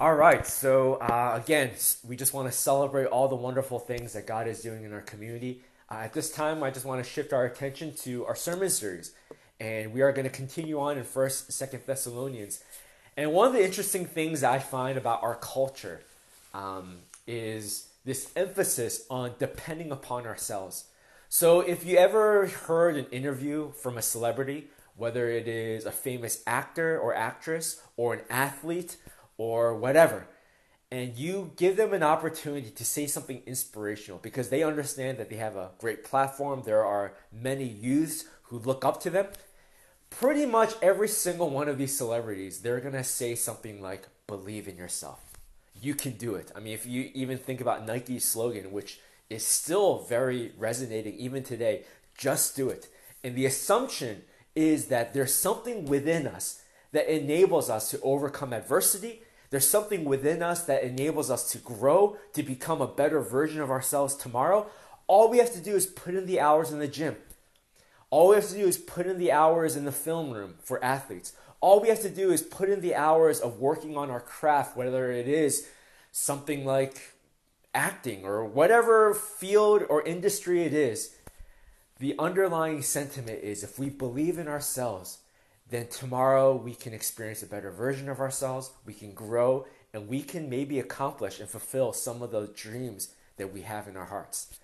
All right, so uh, again, we just want to celebrate all the wonderful things that God is doing in our community. Uh, at this time, I just want to shift our attention to our sermon series, and we are going to continue on in First, Second Thessalonians. And one of the interesting things I find about our culture um, is this emphasis on depending upon ourselves. So, if you ever heard an interview from a celebrity, whether it is a famous actor or actress or an athlete or whatever, and you give them an opportunity to say something inspirational because they understand that they have a great platform, there are many youths who look up to them. Pretty much every single one of these celebrities, they're gonna say something like, believe in yourself. You can do it. I mean, if you even think about Nike's slogan, which is still very resonating even today, just do it. And the assumption is that there's something within us that enables us to overcome adversity there's something within us that enables us to grow, to become a better version of ourselves tomorrow. All we have to do is put in the hours in the gym. All we have to do is put in the hours in the film room for athletes. All we have to do is put in the hours of working on our craft, whether it is something like acting or whatever field or industry it is. The underlying sentiment is if we believe in ourselves, then tomorrow we can experience a better version of ourselves, we can grow, and we can maybe accomplish and fulfill some of the dreams that we have in our hearts.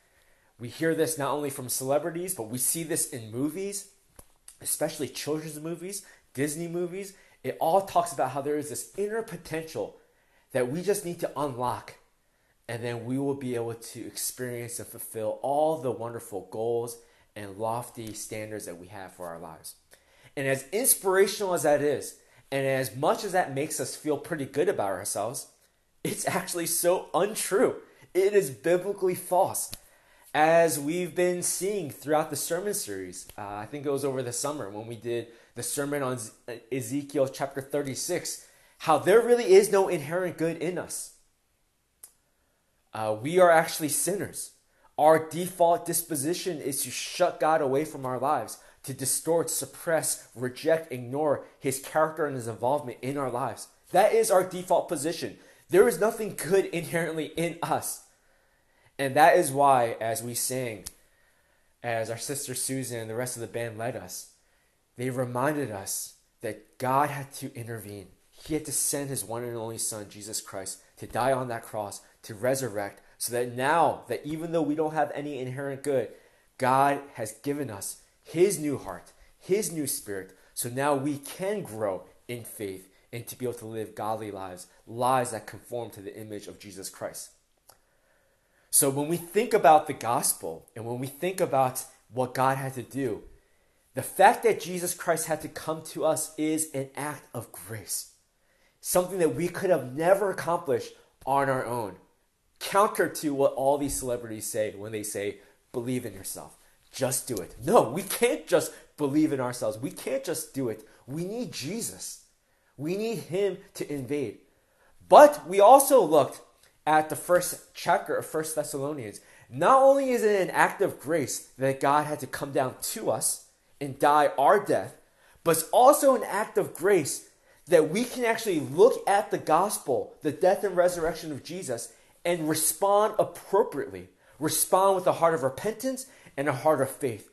We hear this not only from celebrities, but we see this in movies, especially children's movies, Disney movies. It all talks about how there is this inner potential that we just need to unlock, and then we will be able to experience and fulfill all the wonderful goals and lofty standards that we have for our lives. And as inspirational as that is, and as much as that makes us feel pretty good about ourselves, it's actually so untrue. It is biblically false. As we've been seeing throughout the sermon series, uh, I think it was over the summer when we did the sermon on Ezekiel chapter 36, how there really is no inherent good in us. Uh, we are actually sinners. Our default disposition is to shut God away from our lives to distort, suppress, reject, ignore his character and his involvement in our lives. That is our default position. There is nothing good inherently in us. And that is why, as we sang, as our sister Susan and the rest of the band led us, they reminded us that God had to intervene. He had to send his one and only Son, Jesus Christ, to die on that cross, to resurrect, so that now, that even though we don't have any inherent good, God has given us his new heart, His new spirit. So now we can grow in faith and to be able to live godly lives, lives that conform to the image of Jesus Christ. So when we think about the gospel and when we think about what God had to do, the fact that Jesus Christ had to come to us is an act of grace. Something that we could have never accomplished on our own. Counter to what all these celebrities say when they say, believe in yourself just do it. No, we can't just believe in ourselves. We can't just do it. We need Jesus. We need Him to invade. But we also looked at the first chapter of First Thessalonians. Not only is it an act of grace that God had to come down to us and die our death, but it's also an act of grace that we can actually look at the gospel, the death and resurrection of Jesus, and respond appropriately. Respond with a heart of repentance and a heart of faith.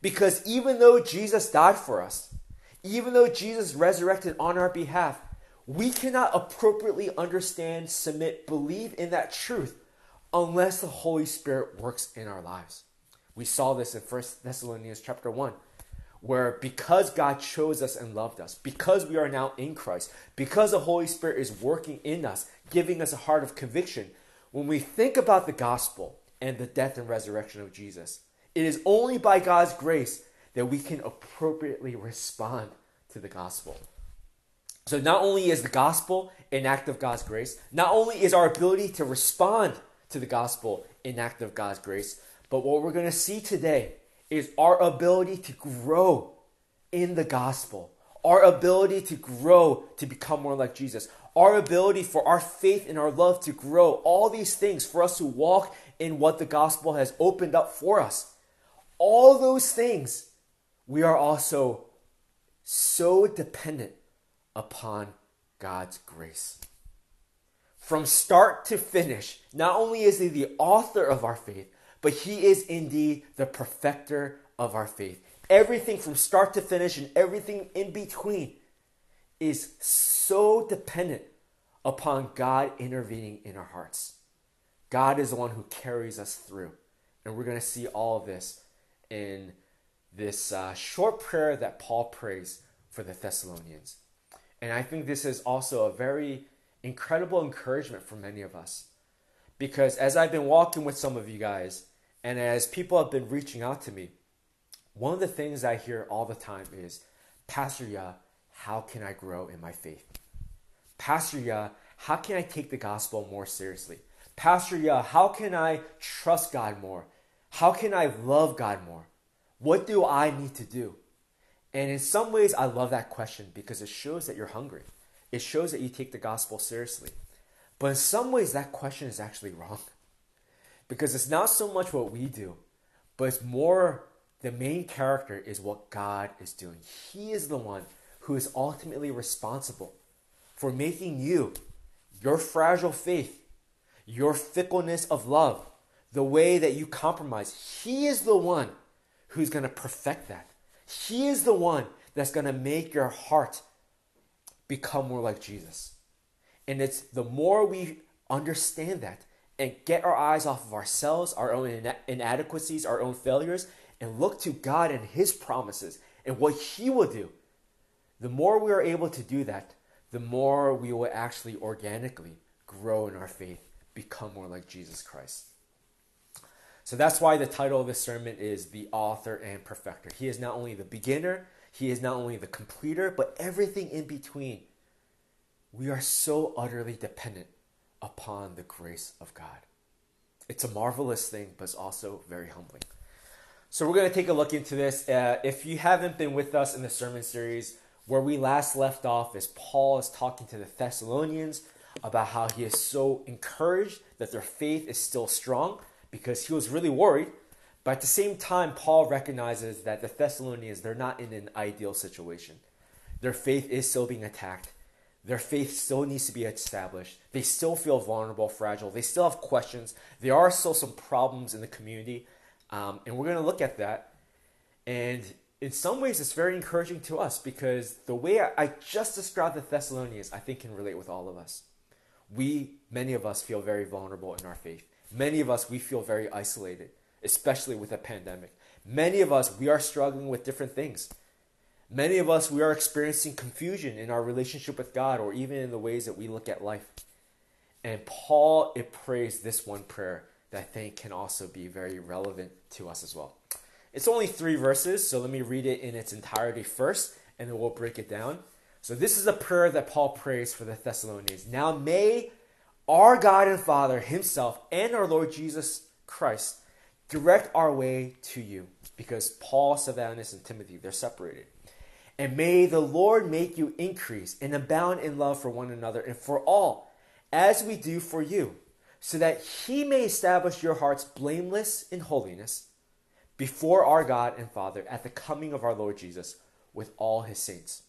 Because even though Jesus died for us, even though Jesus resurrected on our behalf, we cannot appropriately understand, submit, believe in that truth unless the Holy Spirit works in our lives. We saw this in 1 Thessalonians chapter 1, where because God chose us and loved us, because we are now in Christ, because the Holy Spirit is working in us, giving us a heart of conviction, when we think about the gospel and the death and resurrection of Jesus, it is only by God's grace that we can appropriately respond to the gospel. So, not only is the gospel an act of God's grace, not only is our ability to respond to the gospel an act of God's grace, but what we're going to see today is our ability to grow in the gospel, our ability to grow to become more like Jesus, our ability for our faith and our love to grow, all these things for us to walk in what the gospel has opened up for us all those things, we are also so dependent upon God's grace. from start to finish, not only is he the author of our faith, but he is indeed the perfecter of our faith. Everything from start to finish and everything in between is so dependent upon God intervening in our hearts. God is the one who carries us through. And we're going to see all of this in this uh, short prayer that Paul prays for the Thessalonians. And I think this is also a very incredible encouragement for many of us. Because as I've been walking with some of you guys, and as people have been reaching out to me, one of the things I hear all the time is, Pastor Yuh, how can I grow in my faith? Pastor Yuh, how can I take the gospel more seriously? Pastor Yuh, how can I trust God more? How can I love God more? What do I need to do? And in some ways, I love that question because it shows that you're hungry. It shows that you take the gospel seriously. But in some ways, that question is actually wrong because it's not so much what we do, but it's more the main character is what God is doing. He is the one who is ultimately responsible for making you, your fragile faith, your fickleness of love, the way that you compromise. He is the one who's going to perfect that. He is the one that's going to make your heart become more like Jesus. And it's the more we understand that and get our eyes off of ourselves, our own inadequacies, our own failures, and look to God and His promises and what He will do, the more we are able to do that, the more we will actually organically grow in our faith, become more like Jesus Christ. So that's why the title of this sermon is The Author and Perfecter. He is not only the beginner, he is not only the completer, but everything in between. We are so utterly dependent upon the grace of God. It's a marvelous thing, but it's also very humbling. So, we're going to take a look into this. Uh, if you haven't been with us in the sermon series, where we last left off is Paul is talking to the Thessalonians about how he is so encouraged that their faith is still strong because he was really worried. But at the same time, Paul recognizes that the Thessalonians, they're not in an ideal situation. Their faith is still being attacked. Their faith still needs to be established. They still feel vulnerable, fragile. They still have questions. There are still some problems in the community. Um, and we're going to look at that. And in some ways, it's very encouraging to us because the way I, I just described the Thessalonians, I think, can relate with all of us. We, many of us, feel very vulnerable in our faith. Many of us, we feel very isolated, especially with a pandemic. Many of us, we are struggling with different things. Many of us, we are experiencing confusion in our relationship with God or even in the ways that we look at life. And Paul, it prays this one prayer that I think can also be very relevant to us as well. It's only three verses, so let me read it in its entirety first, and then we'll break it down. So, this is a prayer that Paul prays for the Thessalonians. Now, may our God and Father Himself and our Lord Jesus Christ direct our way to you. Because Paul, Silvanus, and Timothy, they're separated. And may the Lord make you increase and abound in love for one another and for all, as we do for you, so that He may establish your hearts blameless in holiness before our God and Father at the coming of our Lord Jesus with all His saints.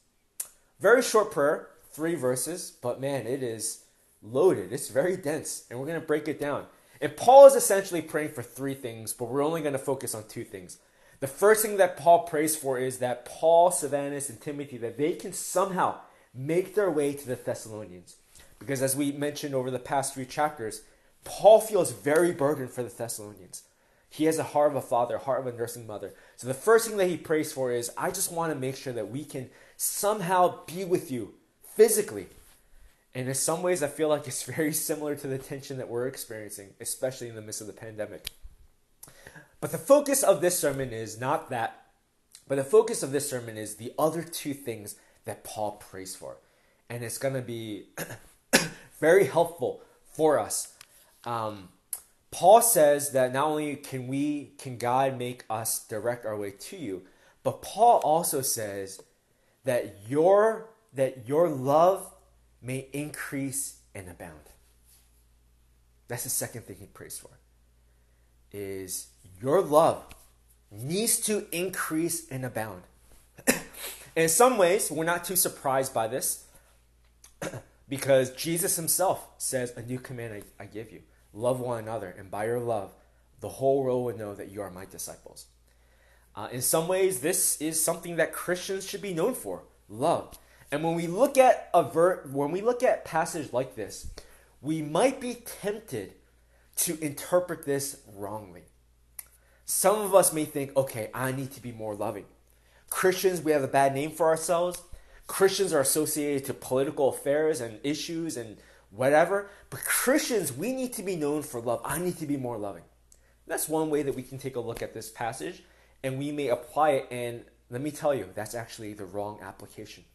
Very short prayer, three verses, but man, it is loaded. It's very dense, and we're going to break it down. And Paul is essentially praying for three things, but we're only going to focus on two things. The first thing that Paul prays for is that Paul, Silvanus, and Timothy that they can somehow make their way to the Thessalonians. Because as we mentioned over the past few chapters, Paul feels very burdened for the Thessalonians. He has a heart of a father, heart of a nursing mother. So the first thing that he prays for is, I just want to make sure that we can somehow be with you physically and in some ways, I feel like it's very similar to the tension that we're experiencing, especially in the midst of the pandemic. But the focus of this sermon is not that, but the focus of this sermon is the other two things that Paul prays for. And it's going to be very helpful for us. Um, Paul says that not only can we, can God make us direct our way to you, but Paul also says that your, that your love may increase and abound. That's the second thing he prays for. Is your love needs to increase and abound. in some ways, we're not too surprised by this Because Jesus himself says, A new command I, I give you love one another, and by your love, the whole world will know that you are my disciples. Uh, in some ways, this is something that Christians should be known for love. And when we look at a ver- when we look at passage like this, we might be tempted to interpret this wrongly. Some of us may think, okay, I need to be more loving. Christians, we have a bad name for ourselves. Christians are associated to political affairs and issues and whatever. But Christians, we need to be known for love. I need to be more loving. That's one way that we can take a look at this passage and we may apply it. And let me tell you, that's actually the wrong application.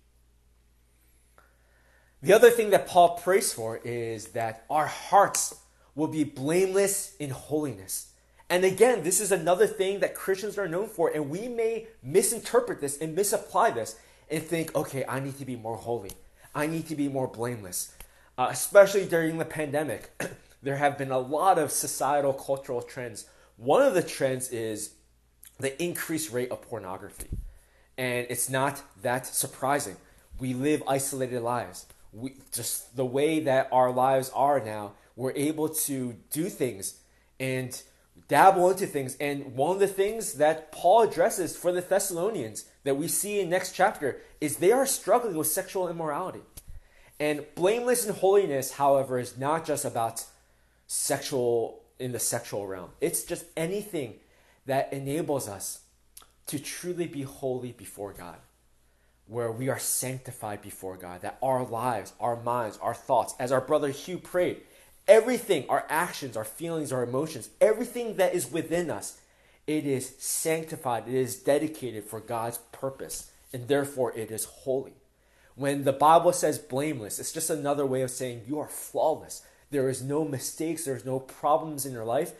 The other thing that Paul prays for is that our hearts will be blameless in holiness. And again, this is another thing that Christians are known for, and we may misinterpret this and misapply this and think, okay, I need to be more holy. I need to be more blameless. Uh, especially during the pandemic, there have been a lot of societal cultural trends. One of the trends is the increased rate of pornography. And it's not that surprising. We live isolated lives. We just the way that our lives are now, we're able to do things and dabble into things. And one of the things that Paul addresses for the Thessalonians that we see in next chapter is they are struggling with sexual immorality. And blameless in holiness, however, is not just about sexual in the sexual realm. It's just anything that enables us to truly be holy before God, where we are sanctified before God, that our lives, our minds, our thoughts, as our brother Hugh prayed, everything, our actions, our feelings, our emotions, everything that is within us, it is sanctified, it is dedicated for God's purpose, and therefore it is holy. When the Bible says blameless, it's just another way of saying you are flawless. There is no mistakes, there's no problems in your life,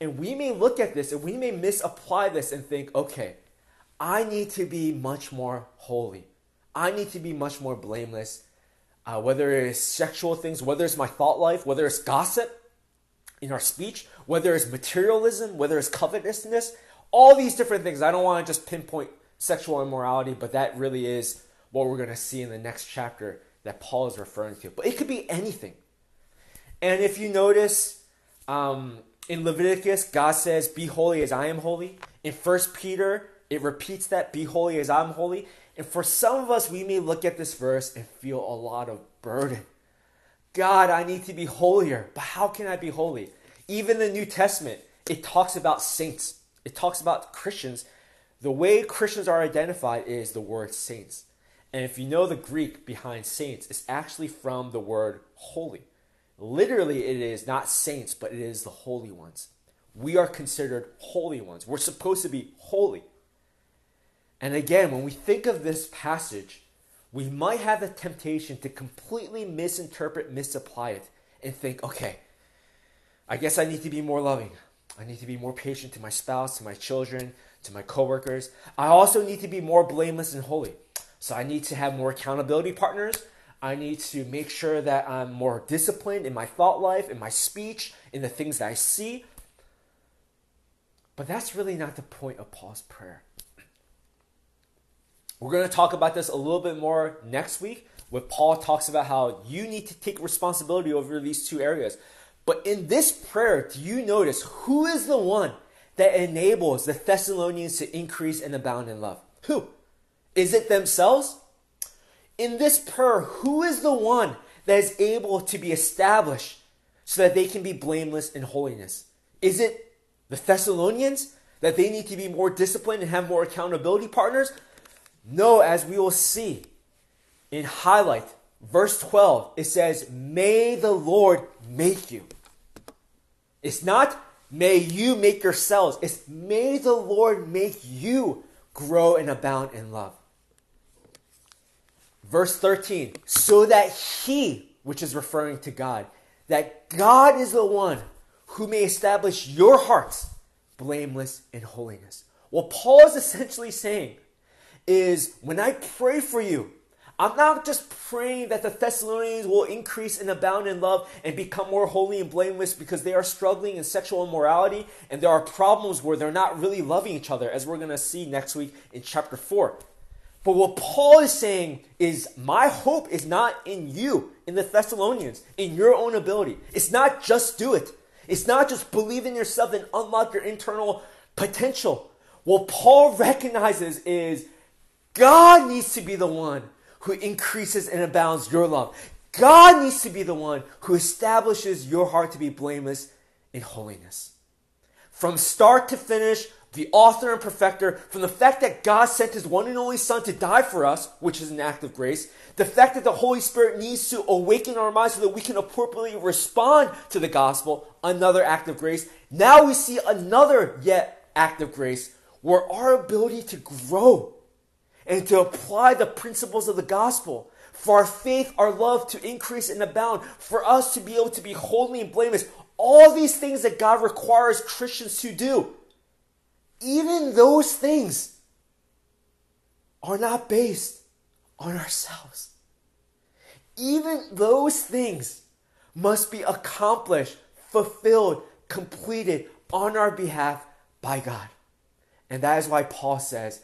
and we may look at this and we may misapply this and think, okay, I need to be much more holy. I need to be much more blameless. Uh, whether it's sexual things, whether it's my thought life, whether it's gossip in our speech, whether it's materialism, whether it's covetousness, all these different things. I don't want to just pinpoint sexual immorality, but that really is what we're going to see in the next chapter that Paul is referring to. But it could be anything. And if you notice, um, in Leviticus, God says, Be holy as I am holy. In 1 Peter, it repeats that, Be holy as I'm holy. And for some of us, we may look at this verse and feel a lot of burden. God, I need to be holier, but how can I be holy? Even the New Testament, it talks about saints, it talks about Christians. The way Christians are identified is the word saints. And if you know the Greek behind saints, it's actually from the word holy. Literally, it is not saints, but it is the holy ones. We are considered holy ones. We're supposed to be holy. And again, when we think of this passage, we might have the temptation to completely misinterpret, misapply it, and think, okay, I guess I need to be more loving. I need to be more patient to my spouse, to my children, to my coworkers. I also need to be more blameless and holy. So I need to have more accountability partners. I need to make sure that I'm more disciplined in my thought life, in my speech, in the things that I see. But that's really not the point of Paul's prayer. We're going to talk about this a little bit more next week, where Paul talks about how you need to take responsibility over these two areas. But in this prayer, do you notice who is the one that enables the Thessalonians to increase and abound in love? Who? Is it themselves? in this prayer, who is the one that is able to be established so that they can be blameless in holiness? Is it the Thessalonians that they need to be more disciplined and have more accountability partners? No, as we will see in highlight, verse 12, it says, May the Lord make you. It's not may you make yourselves, it's may the Lord make you grow and abound in love. Verse 13, so that he, which is referring to God, that God is the one who may establish your hearts blameless in holiness. What Paul is essentially saying is when I pray for you, I'm not just praying that the Thessalonians will increase and abound in love and become more holy and blameless because they are struggling in sexual immorality and there are problems where they're not really loving each other, as we're going to see next week in chapter 4. But what Paul is saying is, my hope is not in you, in the Thessalonians, in your own ability. It's not just do it. It's not just believe in yourself and unlock your internal potential. What Paul recognizes is God needs to be the one who increases and abounds your love. God needs to be the one who establishes your heart to be blameless in holiness. From start to finish, the author and perfecter, from the fact that God sent his one and only Son to die for us, which is an act of grace, the fact that the Holy Spirit needs to awaken our minds so that we can appropriately respond to the gospel, another act of grace. Now we see another yet act of grace where our ability to grow and to apply the principles of the gospel, for our faith, our love to increase and abound, for us to be able to be holy and blameless, all these things that God requires Christians to do even those things are not based on ourselves. Even those things must be accomplished, fulfilled, completed on our behalf by God. And that is why Paul says,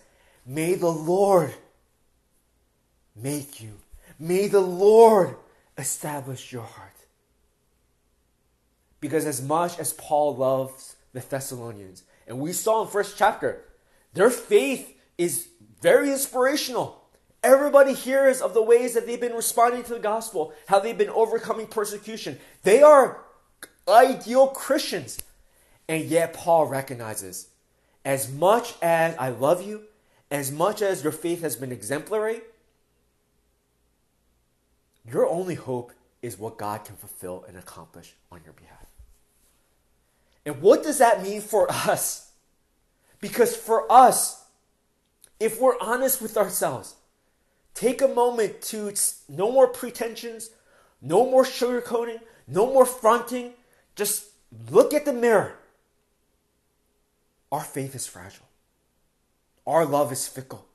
May the Lord make you, may the Lord establish your heart. Because as much as Paul loves the Thessalonians, and we saw in first chapter, their faith is very inspirational. Everybody hears of the ways that they've been responding to the gospel, how they've been overcoming persecution. They are ideal Christians. And yet, Paul recognizes as much as I love you, as much as your faith has been exemplary, your only hope is what God can fulfill and accomplish on your behalf. And what does that mean for us? Because for us, if we're honest with ourselves, take a moment to no more pretensions, no more sugarcoating, no more fronting. Just look at the mirror. Our faith is fragile. Our love is fickle.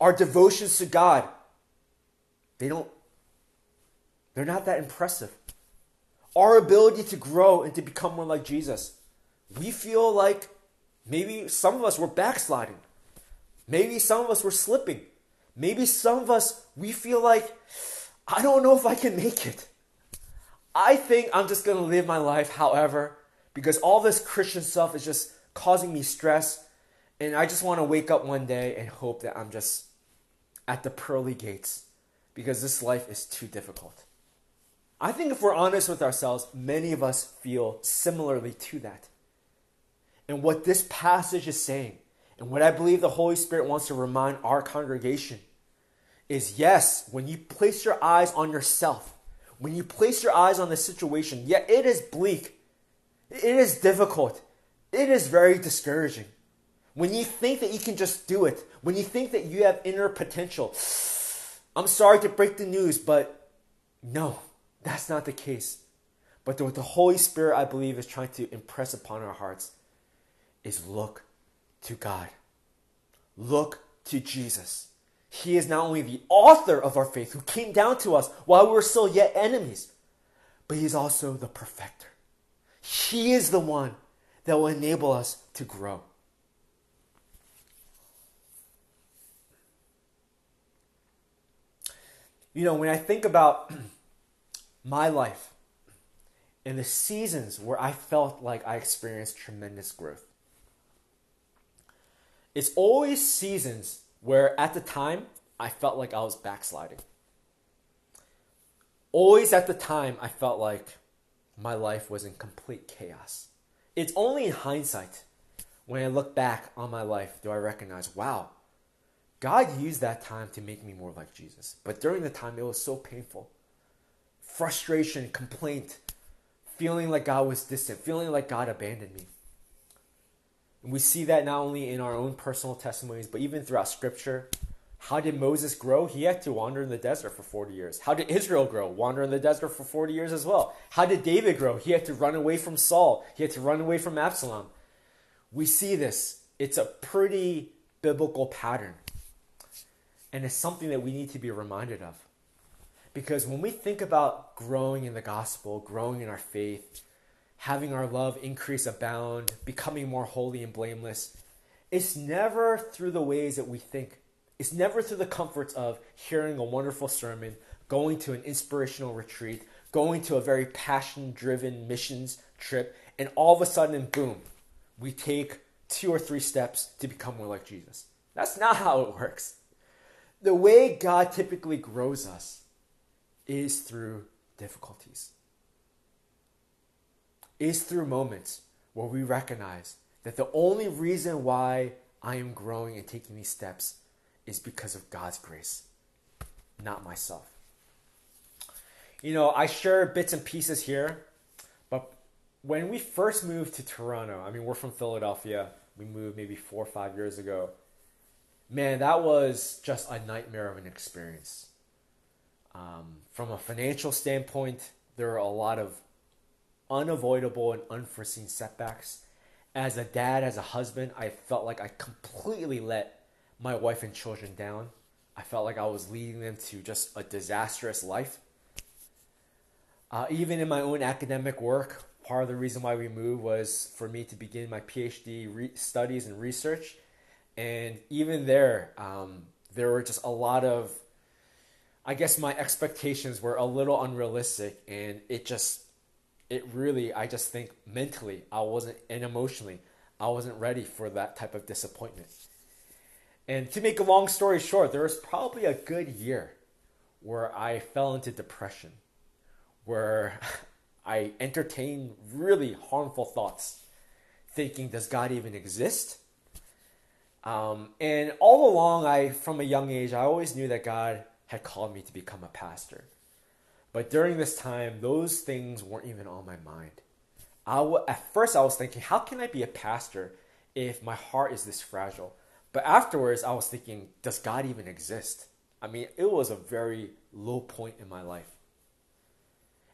Our devotions to God, they don't, they're not that impressive our ability to grow and to become more like Jesus. We feel like maybe some of us were backsliding. Maybe some of us were slipping. Maybe some of us, we feel like, I don't know if I can make it. I think I'm just going to live my life however, because all this Christian stuff is just causing me stress. And I just want to wake up one day and hope that I'm just at the pearly gates because this life is too difficult. I think if we're honest with ourselves, many of us feel similarly to that. And what this passage is saying, and what I believe the Holy Spirit wants to remind our congregation, is yes, when you place your eyes on yourself, when you place your eyes on the situation, yet it is bleak, it is difficult, it is very discouraging. When you think that you can just do it, when you think that you have inner potential, I'm sorry to break the news, but no, that's not the case. But what the Holy Spirit, I believe, is trying to impress upon our hearts is look to God. Look to Jesus. He is not only the author of our faith who came down to us while we were still yet enemies, but He's also the perfecter. He is the one that will enable us to grow. You know, when I think about my life and the seasons where I felt like I experienced tremendous growth. It's always seasons where at the time I felt like I was backsliding. Always at the time I felt like my life was in complete chaos. It's only in hindsight when I look back on my life do I recognize, wow, God used that time to make me more like Jesus. But during the time, it was so painful frustration, complaint, feeling like God was distant, feeling like God abandoned me. And we see that not only in our own personal testimonies, but even throughout Scripture. How did Moses grow? He had to wander in the desert for 40 years. How did Israel grow? Wander in the desert for 40 years as well. How did David grow? He had to run away from Saul, he had to run away from Absalom. We see this. It's a pretty biblical pattern. And it's something that we need to be reminded of. Because when we think about growing in the gospel, growing in our faith, having our love increase, abound, becoming more holy and blameless, it's never through the ways that we think. It's never through the comforts of hearing a wonderful sermon, going to an inspirational retreat, going to a very passion driven missions trip, and all of a sudden, boom, we take two or three steps to become more like Jesus. That's not how it works. The way God typically grows us is through difficulties, is through moments where we recognize that the only reason why I am growing and taking these steps is because of God's grace, not myself. You know, I share bits and pieces here, but when we first moved to Toronto, I mean, we're from Philadelphia. We moved maybe four or five years ago. Man, that was just a nightmare of an experience. Um, from a financial standpoint, there are a lot of unavoidable and unforeseen setbacks. As a dad, as a husband, I felt like I completely let my wife and children down. I felt like I was leading them to just a disastrous life. Uh, even in my own academic work, part of the reason why we moved was for me to begin my PhD re- studies and research. And even there, um, there were just a lot of, I guess my expectations were a little unrealistic. And it just, it really, I just think mentally, I wasn't, and emotionally, I wasn't ready for that type of disappointment. And to make a long story short, there was probably a good year where I fell into depression where I entertained really harmful thoughts, thinking, does God even exist? Um, and all along, I, from a young age, I always knew that God had called me to become a pastor. But during this time, those things weren't even on my mind. I w- at first, I was thinking, how can I be a pastor if my heart is this fragile? But afterwards, I was thinking, does God even exist? I mean, it was a very low point in my life.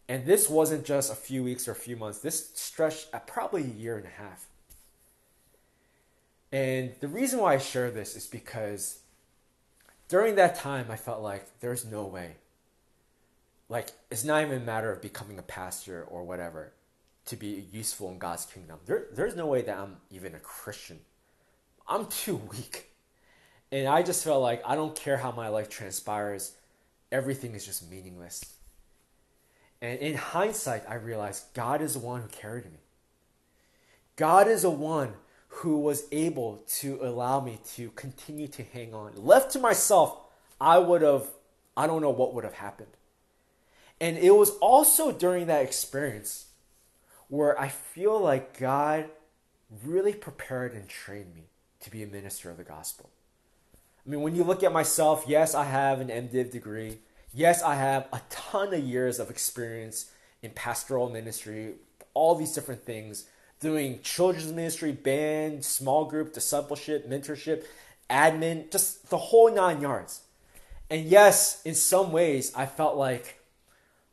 And this wasn't just a few weeks or a few months, this stretched at probably a year and a half. And the reason why I share this is because during that time, I felt like there's no way. Like, it's not even a matter of becoming a pastor or whatever to be useful in God's kingdom. There, there's no way that I'm even a Christian. I'm too weak. And I just felt like I don't care how my life transpires, everything is just meaningless. And in hindsight, I realized God is the one who carried me. God is the one who was able to allow me to continue to hang on. Left to myself, I would have, I don't know what would have happened. And it was also during that experience where I feel like God really prepared and trained me to be a minister of the gospel. I mean, when you look at myself, yes, I have an MDiv degree. Yes, I have a ton of years of experience in pastoral ministry, all these different things, doing children's ministry, band, small group, discipleship, mentorship, admin, just the whole nine yards. And yes, in some ways, I felt like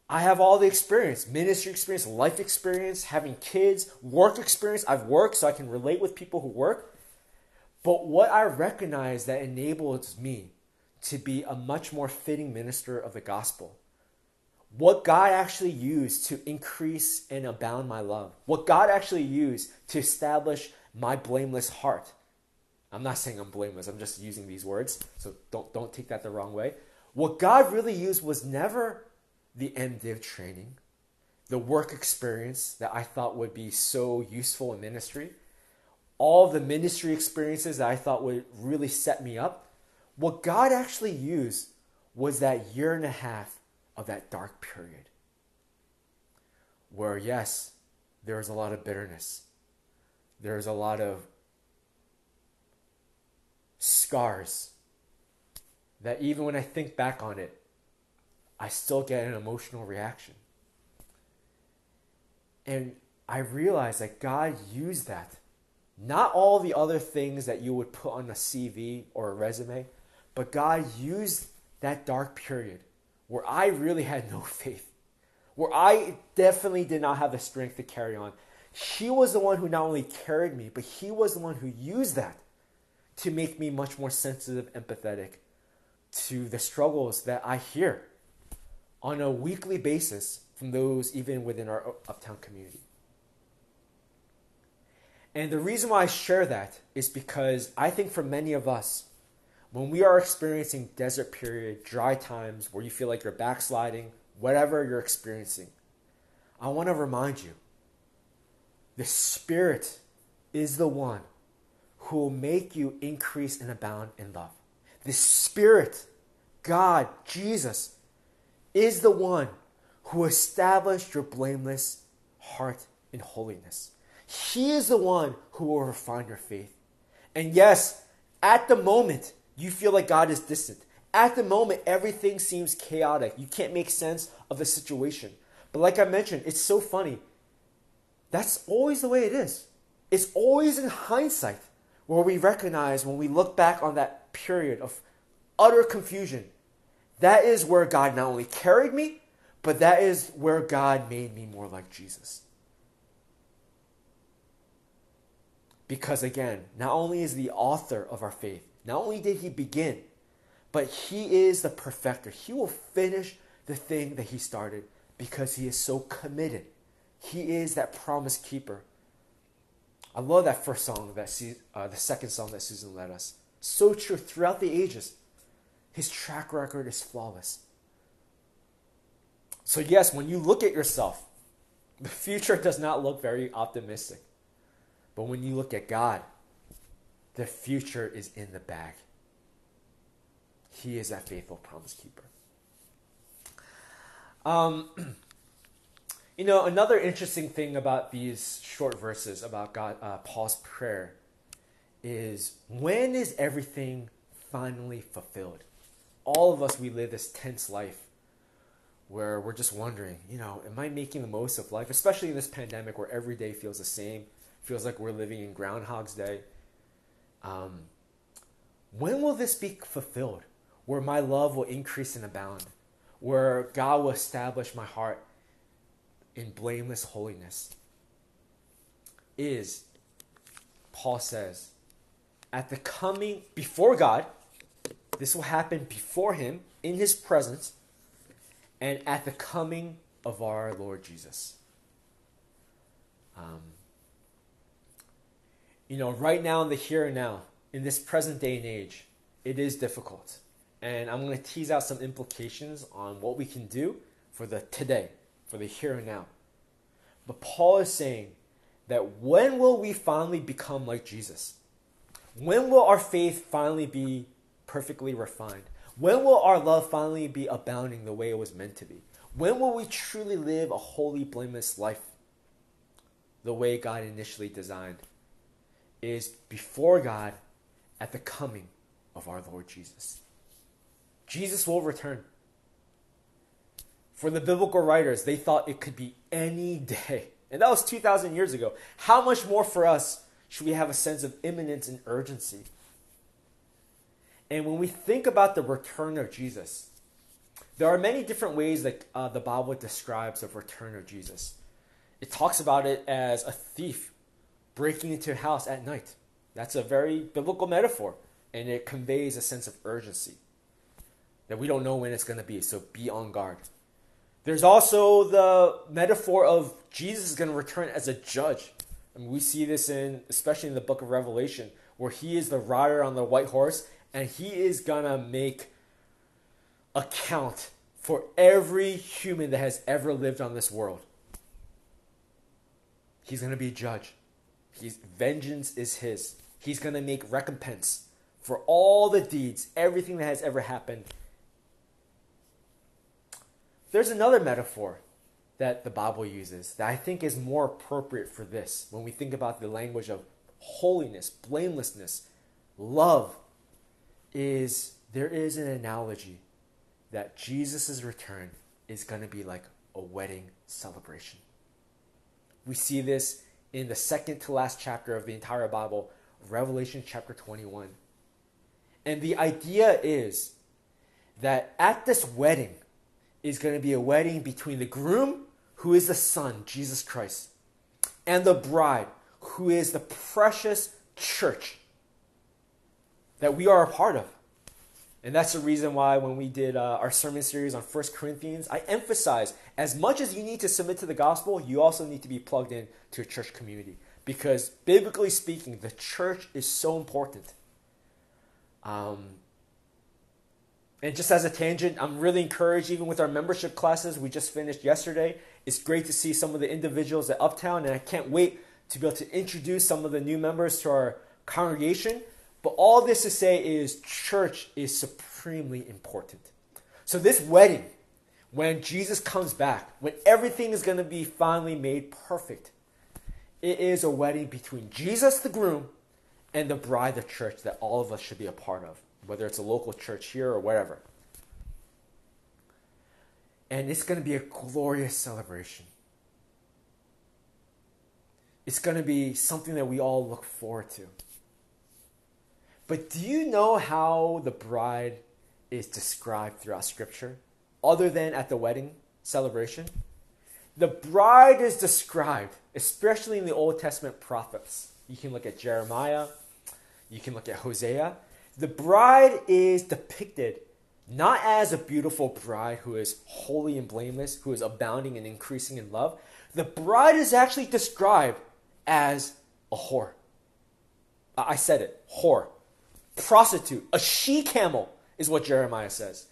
I have all the experience ministry experience, life experience, having kids, work experience. I've worked so I can relate with people who work. But what I recognize that enables me to be a much more fitting minister of the gospel. What God actually used to increase and abound my love. What God actually used to establish my blameless heart. I'm not saying I'm blameless, I'm just using these words, so don't, don't take that the wrong way. What God really used was never the MDiv training, the work experience that I thought would be so useful in ministry, all the ministry experiences that I thought would really set me up what God actually used was that year and a half of that dark period where, yes, there is a lot of bitterness, there is a lot of scars that even when I think back on it, I still get an emotional reaction. And I realize that God used that. Not all the other things that you would put on a CV or a resume, but God used that dark period where I really had no faith, where I definitely did not have the strength to carry on. She was the one who not only carried me, but He was the one who used that to make me much more sensitive, empathetic to the struggles that I hear on a weekly basis from those even within our uptown community. And the reason why I share that is because I think for many of us, when we are experiencing desert period, dry times where you feel like you're backsliding, whatever you're experiencing, I want to remind you the Spirit is the one who will make you increase and abound in love. The Spirit, God, Jesus, is the one who established your blameless heart in holiness. He is the one who will refine your faith. And yes, at the moment, you feel like God is distant. At the moment, everything seems chaotic. You can't make sense of the situation. But like I mentioned, it's so funny. That's always the way it is. It's always in hindsight where we recognize when we look back on that period of utter confusion. That is where God not only carried me, but that is where God made me more like Jesus. Because again, not only is the author of our faith, not only did he begin, but he is the perfecter. He will finish the thing that he started because he is so committed. He is that promise keeper. I love that first song, that uh, the second song that Susan led us. So true throughout the ages. His track record is flawless. So, yes, when you look at yourself, the future does not look very optimistic. But when you look at God, the future is in the bag. He is that faithful promise keeper. Um, you know, another interesting thing about these short verses about God, uh, Paul's prayer, is when is everything finally fulfilled? All of us, we live this tense life where we're just wondering, you know, am I making the most of life? Especially in this pandemic where every day feels the same feels like we're living in Groundhog's Day. Um, when will this be fulfilled? Where my love will increase and abound, where God will establish my heart in blameless holiness. Is, Paul says, at the coming before God, this will happen before Him in His presence, and at the coming of our Lord Jesus. Um, you know, right now in the here and now, in this present day and age, it is difficult. And I'm going to tease out some implications on what we can do for the today, for the here and now. But Paul is saying that when will we finally become like Jesus? When will our faith finally be perfectly refined? When will our love finally be abounding the way it was meant to be? When will we truly live a holy, blameless life the way God initially designed? Is before God at the coming of our Lord Jesus. Jesus will return. For the biblical writers, they thought it could be any day. And that was 2,000 years ago. How much more for us should we have a sense of imminence and urgency? And when we think about the return of Jesus, there are many different ways that uh, the Bible describes the return of Jesus. It talks about it as a thief breaking into a house at night. That's a very biblical metaphor, and it conveys a sense of urgency that we don't know when it's going to be, so be on guard. There's also the metaphor of Jesus is going to return as a judge. I mean, we see this in, especially in the book of Revelation, where he is the rider on the white horse, and he is going to make account for every human that has ever lived on this world. He's going to be a judge. He's, vengeance is his. He's going to make recompense for all the deeds, everything that has ever happened. There's another metaphor that the Bible uses that I think is more appropriate for this when we think about the language of holiness, blamelessness, love is there is an analogy that Jesus' return is going to be like a wedding celebration. We see this in the second to last chapter of the entire Bible, Revelation chapter 21. And the idea is that at this wedding is going to be a wedding between the groom, who is the Son, Jesus Christ, and the bride, who is the precious church that we are a part of. And that's the reason why when we did uh, our sermon series on First Corinthians, I emphasize as much as you need to submit to the gospel, you also need to be plugged in to a church community. Because biblically speaking, the church is so important. Um, And just as a tangent, I'm really encouraged, even with our membership classes we just finished yesterday. It's great to see some of the individuals at Uptown, and I can't wait to be able to introduce some of the new members to our congregation. But all this to say is church is supremely important. So, this wedding, when Jesus comes back, when everything is going to be finally made perfect, it is a wedding between Jesus, the groom, and the bride, the church, that all of us should be a part of whether it's a local church here or wherever. And it's going to be a glorious celebration. It's going to be something that we all look forward to. But do you know how the bride is described throughout Scripture, other than at the wedding celebration? The bride is described, especially in the Old Testament prophets. You can look at Jeremiah, you can look at Hosea, the bride is depicted not as a beautiful bride who is holy and blameless, who is abounding and increasing in love. The bride is actually described as a whore. I said it, whore. Prostitute, a she camel is what Jeremiah says.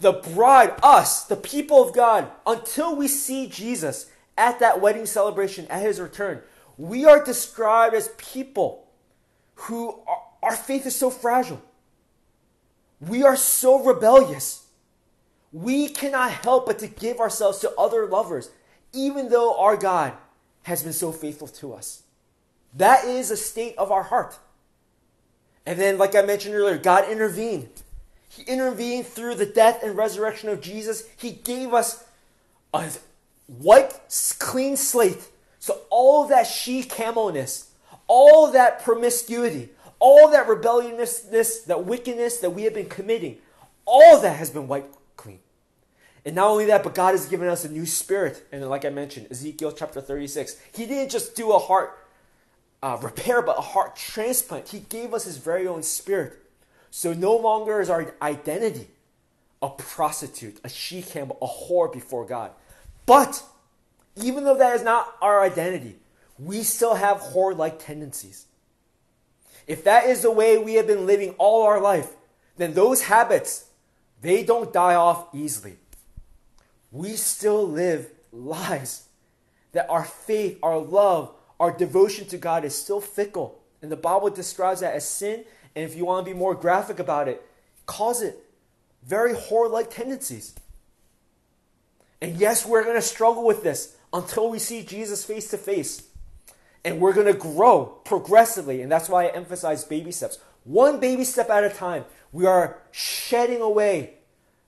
The bride, us, the people of God, until we see Jesus at that wedding celebration, at his return, we are described as people who are, our faith is so fragile. We are so rebellious. We cannot help but to give ourselves to other lovers, even though our God has been so faithful to us. That is a state of our heart. And then, like I mentioned earlier, God intervened. He intervened through the death and resurrection of Jesus. He gave us a white, clean slate. So all that she camelness, all that promiscuity, all that rebelliousness, that wickedness that we have been committing, all that has been wiped clean. And not only that, but God has given us a new spirit. And like I mentioned, Ezekiel chapter 36, He didn't just do a heart uh, repair, but a heart transplant. He gave us His very own spirit. So no longer is our identity a prostitute, a she camel, a whore before God. But even though that is not our identity, we still have whore like tendencies. If that is the way we have been living all our life, then those habits, they don't die off easily. We still live lives that our faith, our love, our devotion to God is still fickle. And the Bible describes that as sin. And if you want to be more graphic about it, calls it very whore like tendencies. And yes, we're going to struggle with this until we see Jesus face to face. And we're going to grow progressively. And that's why I emphasize baby steps. One baby step at a time. We are shedding away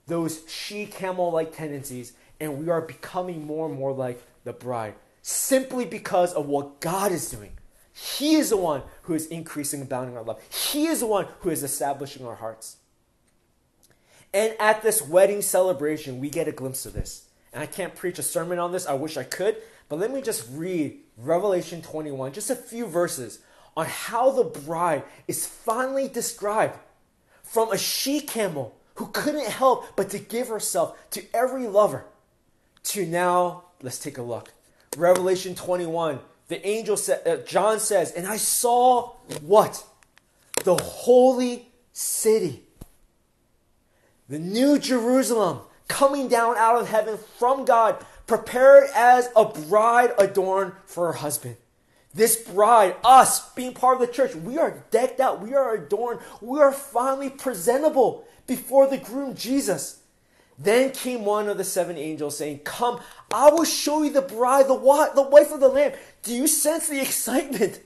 those she camel like tendencies and we are becoming more and more like the bride simply because of what God is doing. He is the one who is increasing and bounding our love. He is the one who is establishing our hearts. And at this wedding celebration, we get a glimpse of this. And I can't preach a sermon on this. I wish I could. But let me just read Revelation 21, just a few verses on how the bride is finally described from a she camel who couldn't help but to give herself to every lover to now, let's take a look. Revelation 21, the angel said, uh, John says, and I saw what? The holy city, the new Jerusalem coming down out of heaven from God prepared as a bride adorned for her husband. This bride, us being part of the church, we are decked out, we are adorned, we are finally presentable before the groom Jesus. Then came one of the seven angels saying, Come, I will show you the bride, the, wife, the wife of the Lamb. Do you sense the excitement?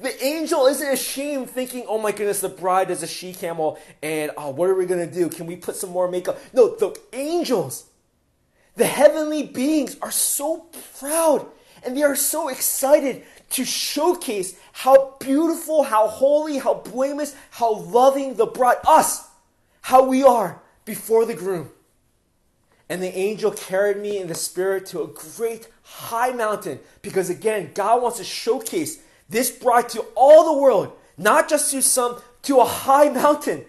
The angel isn't ashamed thinking, oh my goodness, the bride is a she camel, and oh, what are we going to do? Can we put some more makeup? No, the angels the heavenly beings are so proud and they are so excited to showcase how beautiful, how holy, how blameless, how loving the bride, us, how we are before the groom. And the angel carried me in the spirit to a great high mountain because, again, God wants to showcase this bride to all the world, not just to some, to a high mountain.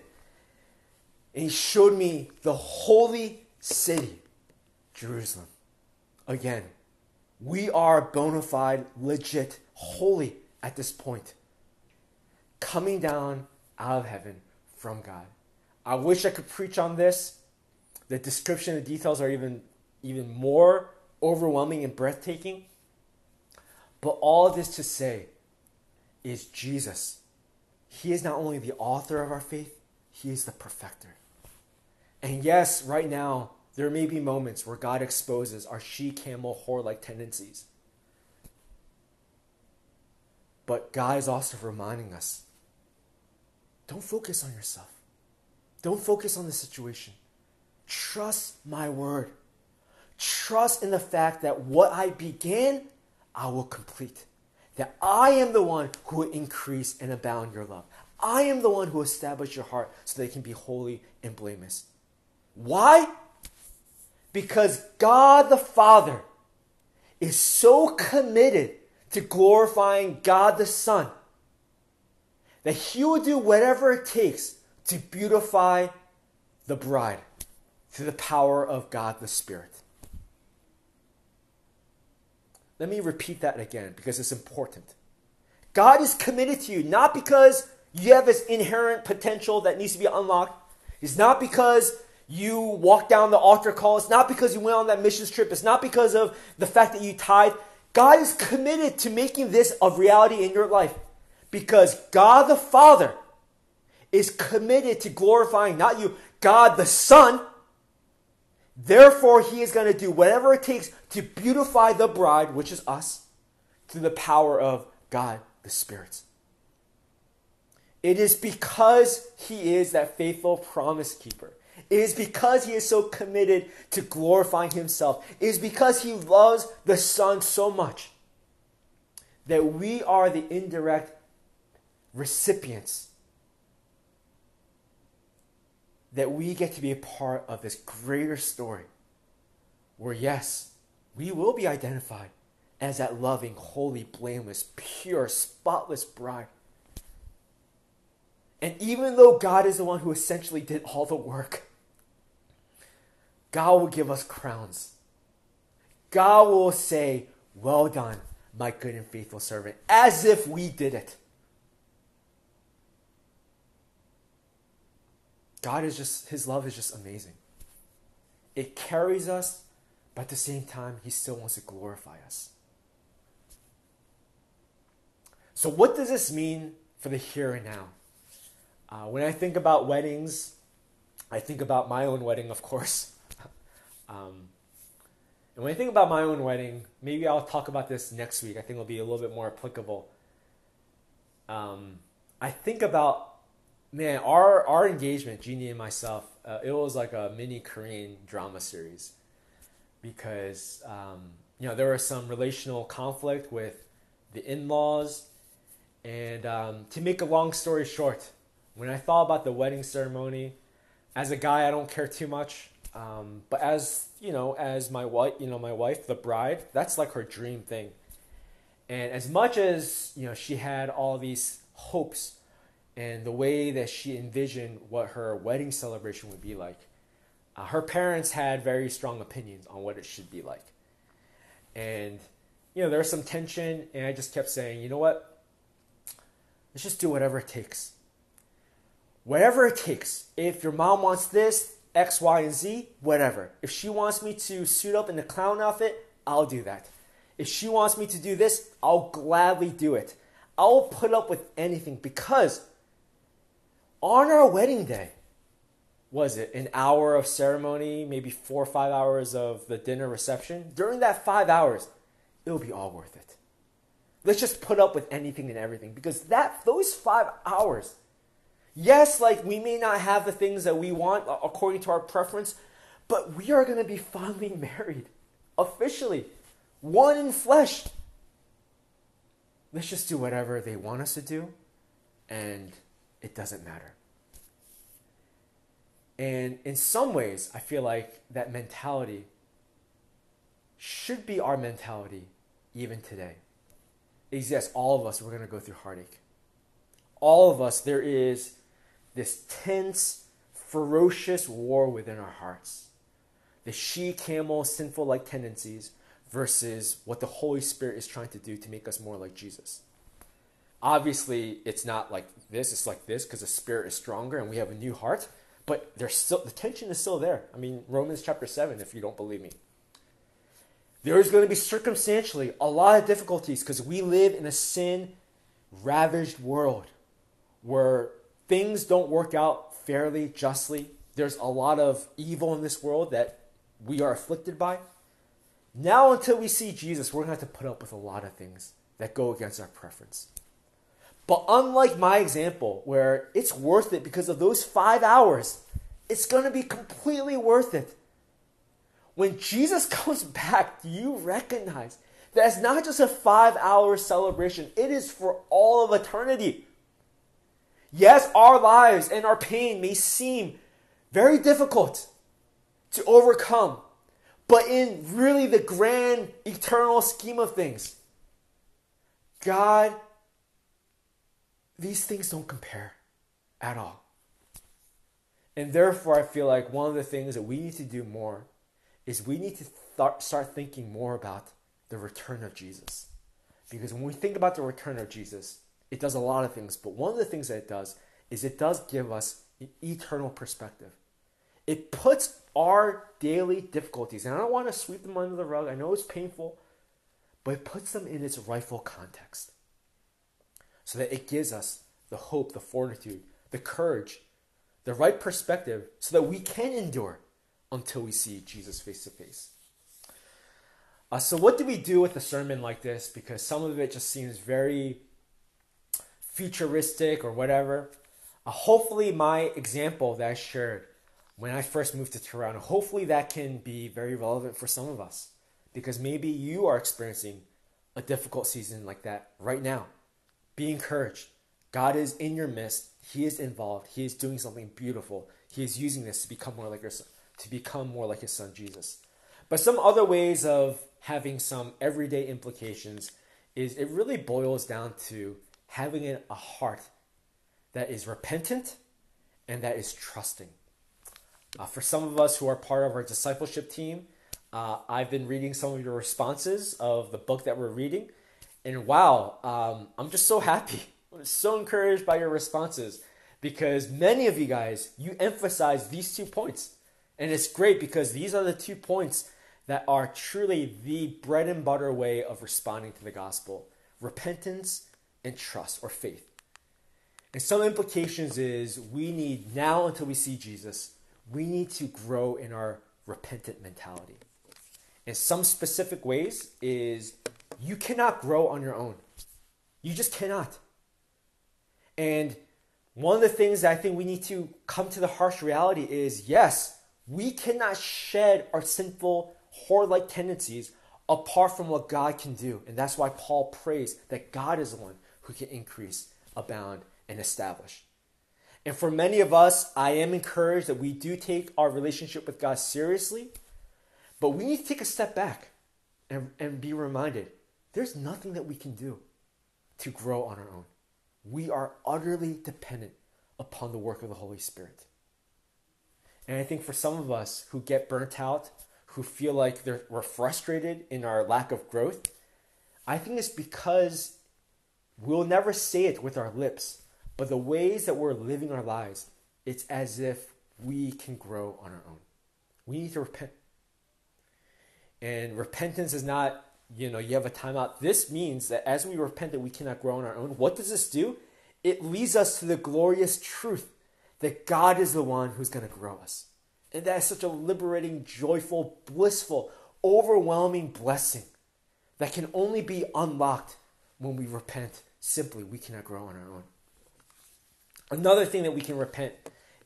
And he showed me the holy city Jerusalem. Again, we are bona fide, legit, holy at this point. Coming down out of heaven from God. I wish I could preach on this. The description and details are even even more overwhelming and breathtaking. But all this to say is Jesus. He is not only the author of our faith, he is the perfecter. And yes, right now, there may be moments where God exposes our she camel whore like tendencies. But God is also reminding us don't focus on yourself, don't focus on the situation. Trust my word. Trust in the fact that what I began, I will complete. That I am the one who will increase and abound your love. I am the one who established your heart so that it can be holy and blameless. Why? Because God the Father is so committed to glorifying God the Son that He will do whatever it takes to beautify the bride through the power of God the Spirit. Let me repeat that again because it's important. God is committed to you not because you have this inherent potential that needs to be unlocked. It's not because you walked down the altar call. It's not because you went on that missions trip. It's not because of the fact that you tithe. God is committed to making this a reality in your life because God the Father is committed to glorifying not you, God the Son. Therefore, He is going to do whatever it takes to beautify the bride, which is us, through the power of God the Spirit. It is because He is that faithful promise keeper. It is because he is so committed to glorifying himself. It is because he loves the Son so much that we are the indirect recipients. That we get to be a part of this greater story where, yes, we will be identified as that loving, holy, blameless, pure, spotless bride. And even though God is the one who essentially did all the work, God will give us crowns. God will say, Well done, my good and faithful servant, as if we did it. God is just, His love is just amazing. It carries us, but at the same time, He still wants to glorify us. So, what does this mean for the here and now? Uh, when I think about weddings, I think about my own wedding, of course. Um, and when I think about my own wedding, maybe I'll talk about this next week. I think it'll be a little bit more applicable. Um, I think about man, our our engagement, Jeannie and myself, uh, it was like a mini Korean drama series because um, you know there was some relational conflict with the in-laws, and um, to make a long story short, when I thought about the wedding ceremony, as a guy, I don't care too much. Um, but as you know, as my wife, you know, my wife, the bride, that's like her dream thing. And as much as you know, she had all these hopes and the way that she envisioned what her wedding celebration would be like, uh, her parents had very strong opinions on what it should be like. And you know, there was some tension, and I just kept saying, you know what? Let's just do whatever it takes. Whatever it takes. If your mom wants this, X, Y, and Z, whatever. If she wants me to suit up in the clown outfit, I'll do that. If she wants me to do this, I'll gladly do it. I'll put up with anything because on our wedding day, was it an hour of ceremony, maybe four or five hours of the dinner reception? During that five hours, it'll be all worth it. Let's just put up with anything and everything because that those five hours Yes, like we may not have the things that we want uh, according to our preference, but we are going to be finally married officially, one in flesh. Let's just do whatever they want us to do, and it doesn't matter. And in some ways, I feel like that mentality should be our mentality even today. Is yes, all of us, we're going to go through heartache. All of us, there is this tense, ferocious war within our hearts. The she camel sinful like tendencies versus what the Holy Spirit is trying to do to make us more like Jesus. Obviously, it's not like this, it's like this because the Spirit is stronger and we have a new heart. but there's still the tension is still there. I mean, Romans chapter 7 if you don't believe me. There is going to be circumstantially a lot of difficulties because we live in a sin ravaged world where things don't work out fairly, justly. There's a lot of evil in this world that we are afflicted by. Now, until we see Jesus, we're going to have to put up with a lot of things that go against our preference. But unlike my example, where it's worth it because of those five hours, it's going to be completely worth it. When Jesus comes back, you recognize that it's not just a five hour celebration, it is for all of eternity. Yes, our lives and our pain may seem very difficult to overcome, but in really the grand eternal scheme of things, God, these things don't compare at all. And therefore, I feel like one of the things that we need to do more is we need to th- start thinking more about the return of Jesus. Because when we think about the return of Jesus, it does a lot of things, but one of the things that it does is it does give us an eternal perspective. It puts our daily difficulties, and I don't want to sweep them under the rug, I know it's painful, but it puts them in its rightful context so that it gives us the hope, the fortitude, the courage, the right perspective so that we can endure until we see Jesus face to face. Uh, so, what do we do with a sermon like this? Because some of it just seems very futuristic or whatever. Uh, hopefully, my example that I shared when I first moved to Toronto, hopefully that can be very relevant for some of us. Because maybe you are experiencing a difficult season like that right now. Be encouraged. God is in your midst. He is involved. He is doing something beautiful. He is using this to become more like your son, to become more like his son Jesus. But some other ways of having some everyday implications is it really boils down to having a heart that is repentant and that is trusting. Uh, for some of us who are part of our discipleship team, uh, I've been reading some of your responses of the book that we're reading, and wow, um, I'm just so happy. I'm so encouraged by your responses because many of you guys, you emphasize these two points. And it's great because these are the two points that are truly the bread and butter way of responding to the gospel repentance and trust or faith. And some implications is we need now until we see Jesus, we need to grow in our repentant mentality. In some specific ways is you cannot grow on your own. You just cannot. And one of the things that I think we need to come to the harsh reality is yes, we cannot shed our sinful, whore like tendencies apart from what God can do. And that's why Paul prays that God is the one who can increase, abound, and establish. And for many of us, I am encouraged that we do take our relationship with God seriously, but we need to take a step back and, and be reminded there's nothing that we can do to grow on our own. We are utterly dependent upon the work of the Holy Spirit. And I think for some of us who get burnt out, who feel like we're frustrated in our lack of growth, I think it's because we'll never say it with our lips, but the ways that we're living our lives, it's as if we can grow on our own. We need to repent. And repentance is not, you know, you have a timeout. This means that as we repent that we cannot grow on our own, what does this do? It leads us to the glorious truth that God is the one who's going to grow us. And that is such a liberating, joyful, blissful, overwhelming blessing that can only be unlocked when we repent. Simply, we cannot grow on our own. Another thing that we can repent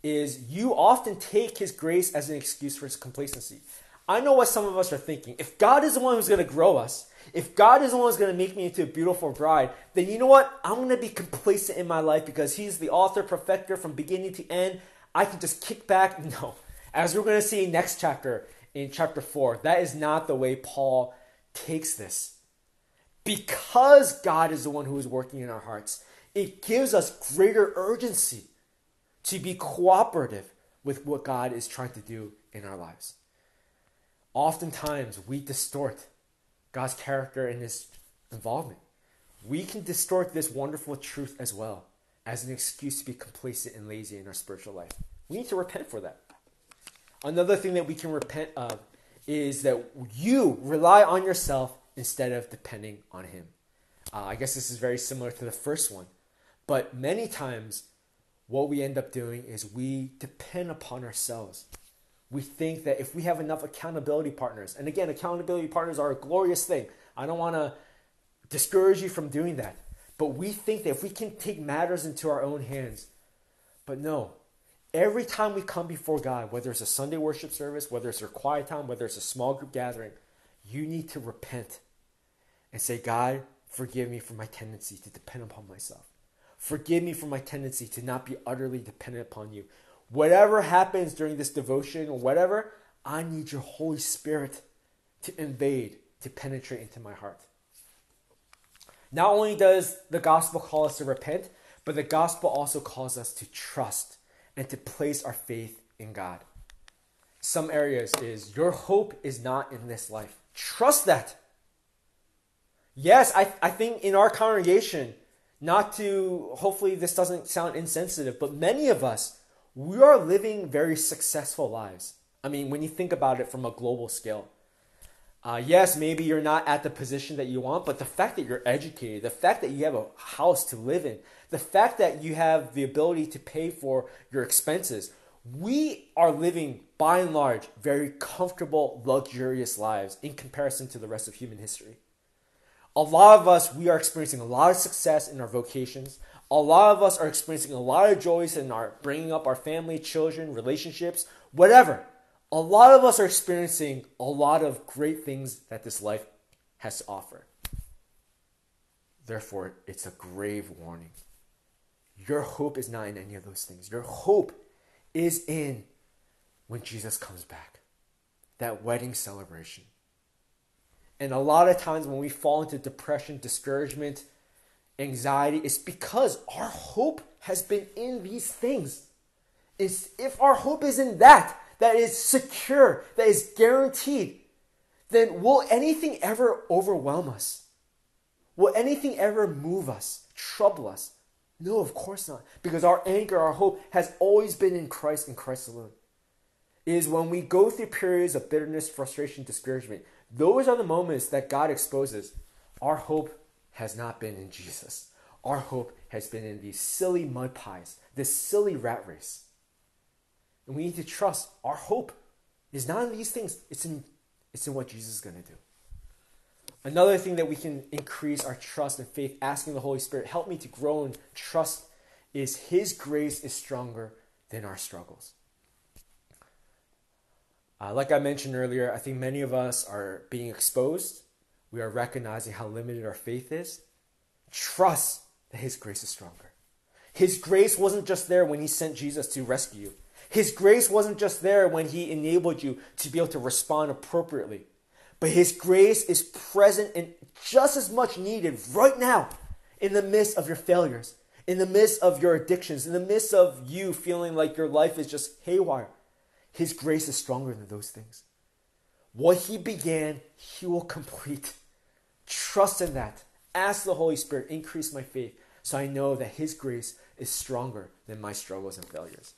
is you often take his grace as an excuse for his complacency. I know what some of us are thinking. If God is the one who's going to grow us, if God is the one who's going to make me into a beautiful bride, then you know what? I'm going to be complacent in my life because he's the author, perfecter from beginning to end. I can just kick back. No. As we're going to see next chapter, in chapter 4, that is not the way Paul takes this. Because God is the one who is working in our hearts, it gives us greater urgency to be cooperative with what God is trying to do in our lives. Oftentimes, we distort God's character and His involvement. We can distort this wonderful truth as well as an excuse to be complacent and lazy in our spiritual life. We need to repent for that. Another thing that we can repent of is that you rely on yourself instead of depending on Him. Uh, I guess this is very similar to the first one. But many times, what we end up doing is we depend upon ourselves. We think that if we have enough accountability partners, and again, accountability partners are a glorious thing. I don't want to discourage you from doing that. But we think that if we can take matters into our own hands, but no, every time we come before God, whether it's a Sunday worship service, whether it's a quiet time, whether it's a small group gathering, you need to repent and say, God, forgive me for my tendency to depend upon myself. Forgive me for my tendency to not be utterly dependent upon you. Whatever happens during this devotion or whatever, I need your Holy Spirit to invade, to penetrate into my heart. Not only does the gospel call us to repent, but the gospel also calls us to trust and to place our faith in God. Some areas is your hope is not in this life. Trust that. Yes, I, I think in our congregation, not to, hopefully, this doesn't sound insensitive, but many of us, we are living very successful lives. I mean, when you think about it from a global scale. Uh, yes, maybe you're not at the position that you want, but the fact that you're educated, the fact that you have a house to live in, the fact that you have the ability to pay for your expenses, we are living by and large very comfortable, luxurious lives in comparison to the rest of human history. A lot of us, we are experiencing a lot of success in our vocations. A lot of us are experiencing a lot of joys in our bringing up our family, children, relationships, whatever a lot of us are experiencing a lot of great things that this life has to offer. Therefore, it's a grave warning. Your hope is not in any of those things. Your hope is in when Jesus comes back, that wedding celebration. And a lot of times when we fall into depression, discouragement, anxiety, is because our hope has been in these things. It's if our hope is in that, that is secure, that is guaranteed, then will anything ever overwhelm us? Will anything ever move us, trouble us? No, of course not. Because our anchor, our hope has always been in Christ and Christ alone. It is when we go through periods of bitterness, frustration, discouragement, those are the moments that God exposes. Our hope has not been in Jesus. Our hope has been in these silly mud pies, this silly rat race. And we need to trust our hope is not in these things, it's in, it's in what Jesus is going to do. Another thing that we can increase our trust and faith, asking the Holy Spirit, help me to grow in trust, is His grace is stronger than our struggles. Uh, like I mentioned earlier, I think many of us are being exposed. We are recognizing how limited our faith is. Trust that His grace is stronger. His grace wasn't just there when He sent Jesus to rescue you. His grace wasn't just there when He enabled you to be able to respond appropriately, but His grace is present and just as much needed right now in the midst of your failures, in the midst of your addictions, in the midst of you feeling like your life is just haywire. His grace is stronger than those things. What He began, He will complete. Trust in that. Ask the Holy Spirit, increase my faith so I know that His grace is stronger than my struggles and failures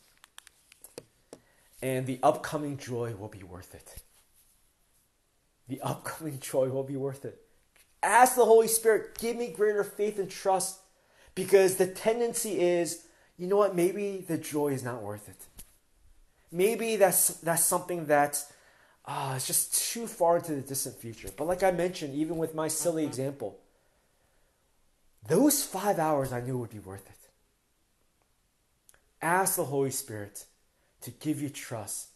and the upcoming joy will be worth it. The upcoming joy will be worth it. Ask the Holy Spirit, give me greater faith and trust because the tendency is, you know what, maybe the joy is not worth it. Maybe that's, that's something that uh, is just too far into the distant future. But like I mentioned, even with my silly example, those five hours I knew would be worth it. Ask the Holy Spirit to give you trust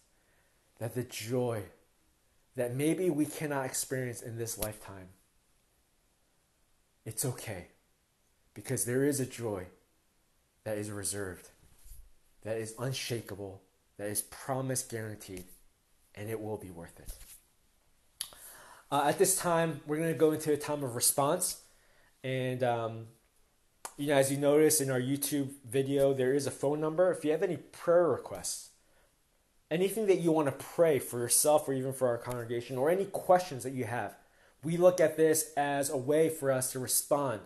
that the joy that maybe we cannot experience in this lifetime, it's okay. Because there is a joy that is reserved, that is unshakable, that is promise guaranteed, and it will be worth it. Uh, at this time, we're going to go into a time of response. And um, you know, as you notice in our YouTube video, there is a phone number. If you have any prayer requests, anything that you want to pray for yourself or even for our congregation, or any questions that you have, we look at this as a way for us to respond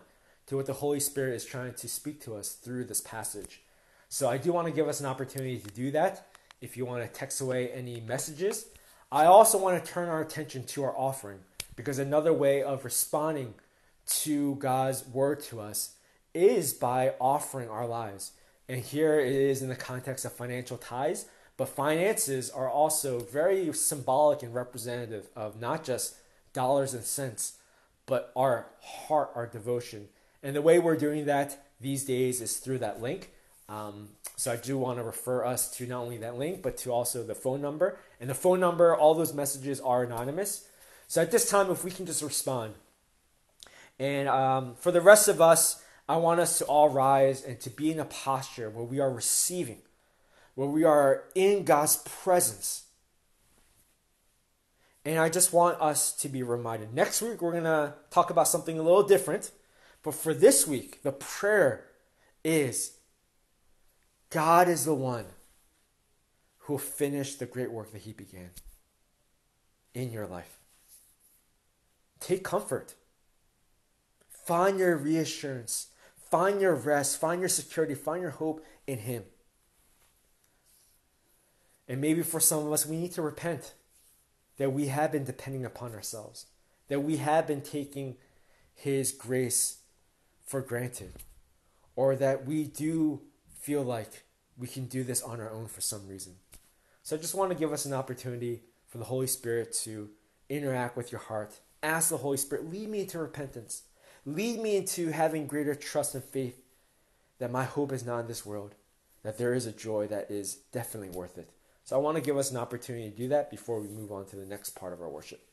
to what the Holy Spirit is trying to speak to us through this passage. So I do want to give us an opportunity to do that if you want to text away any messages. I also want to turn our attention to our offering because another way of responding to God's word to us is by offering our lives. And here it is in the context of financial ties, but finances are also very symbolic and representative of not just dollars and cents, but our heart, our devotion. And the way we're doing that these days is through that link. Um, so I do want to refer us to not only that link, but to also the phone number. And the phone number, all those messages are anonymous. So at this time, if we can just respond. And um, for the rest of us, I want us to all rise and to be in a posture where we are receiving, where we are in God's presence. And I just want us to be reminded. Next week, we're going to talk about something a little different. But for this week, the prayer is God is the one who will finish the great work that He began in your life. Take comfort. Find your reassurance. Find your rest. Find your security. Find your hope in Him. And maybe for some of us, we need to repent that we have been depending upon ourselves, that we have been taking His grace for granted, or that we do feel like we can do this on our own for some reason. So I just want to give us an opportunity for the Holy Spirit to interact with your heart. Ask the Holy Spirit, lead me into repentance. Lead me into having greater trust and faith that my hope is not in this world, that there is a joy that is definitely worth it. So I want to give us an opportunity to do that before we move on to the next part of our worship.